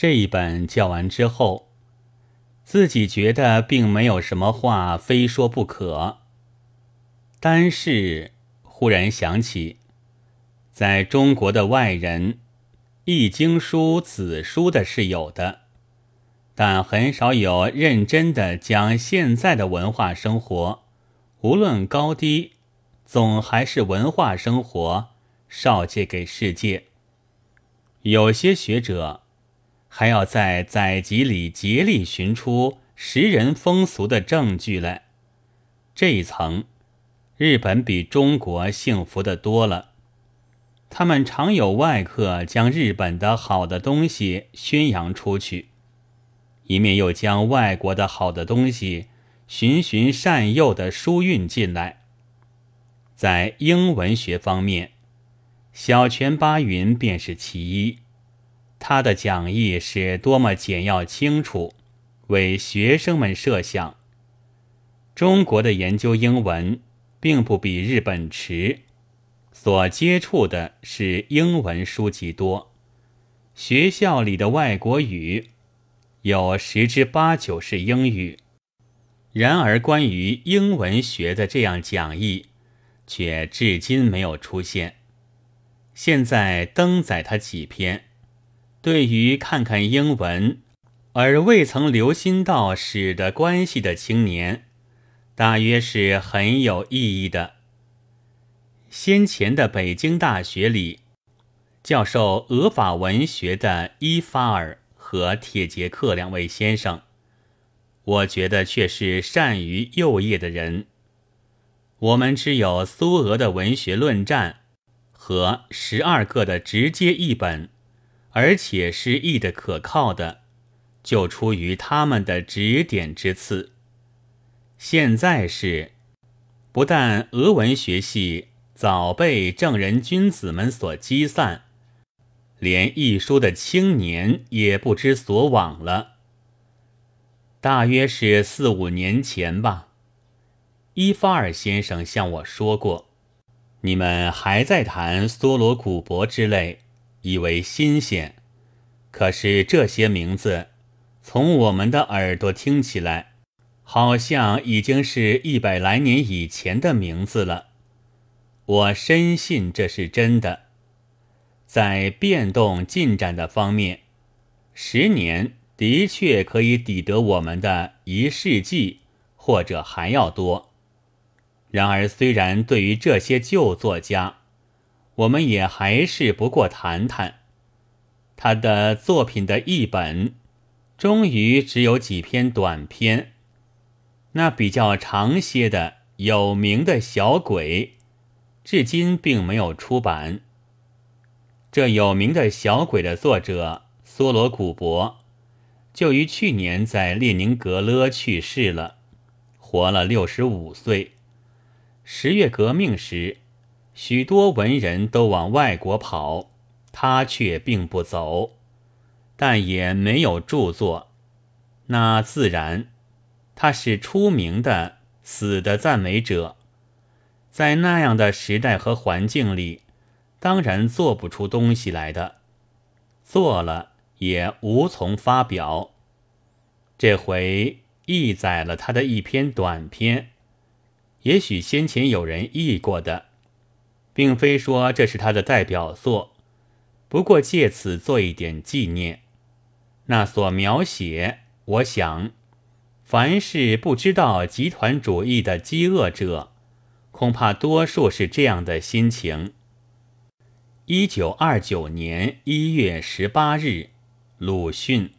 这一本教完之后，自己觉得并没有什么话非说不可，但是忽然想起，在中国的外人，易经书、子书的是有的，但很少有认真的将现在的文化生活，无论高低，总还是文化生活。少借给世界，有些学者还要在载籍里竭力寻出识人风俗的证据来。这一层，日本比中国幸福的多了。他们常有外客将日本的好的东西宣扬出去，一面又将外国的好的东西循循善诱的输运进来。在英文学方面。小泉八云便是其一，他的讲义是多么简要清楚，为学生们设想。中国的研究英文并不比日本迟，所接触的是英文书籍多，学校里的外国语有十之八九是英语。然而，关于英文学的这样讲义，却至今没有出现。现在登载他几篇，对于看看英文而未曾留心到史的关系的青年，大约是很有意义的。先前的北京大学里，教授俄法文学的伊法尔和铁杰克两位先生，我觉得却是善于右业的人。我们只有苏俄的文学论战。和十二个的直接译本，而且是译的可靠的，就出于他们的指点之赐。现在是，不但俄文学系早被正人君子们所击散，连译书的青年也不知所往了。大约是四五年前吧，伊法尔先生向我说过。你们还在谈梭罗古柏之类，以为新鲜。可是这些名字，从我们的耳朵听起来，好像已经是一百来年以前的名字了。我深信这是真的。在变动进展的方面，十年的确可以抵得我们的一世纪，或者还要多。然而，虽然对于这些旧作家，我们也还是不过谈谈。他的作品的译本，终于只有几篇短篇。那比较长些的有名的小鬼，至今并没有出版。这有名的小鬼的作者梭罗古博，就于去年在列宁格勒去世了，活了六十五岁。十月革命时，许多文人都往外国跑，他却并不走，但也没有著作。那自然，他是出名的死的赞美者，在那样的时代和环境里，当然做不出东西来的，做了也无从发表。这回译载了他的一篇短篇。也许先前有人译过的，并非说这是他的代表作，不过借此做一点纪念。那所描写，我想，凡是不知道集团主义的饥饿者，恐怕多数是这样的心情。一九二九年一月十八日，鲁迅。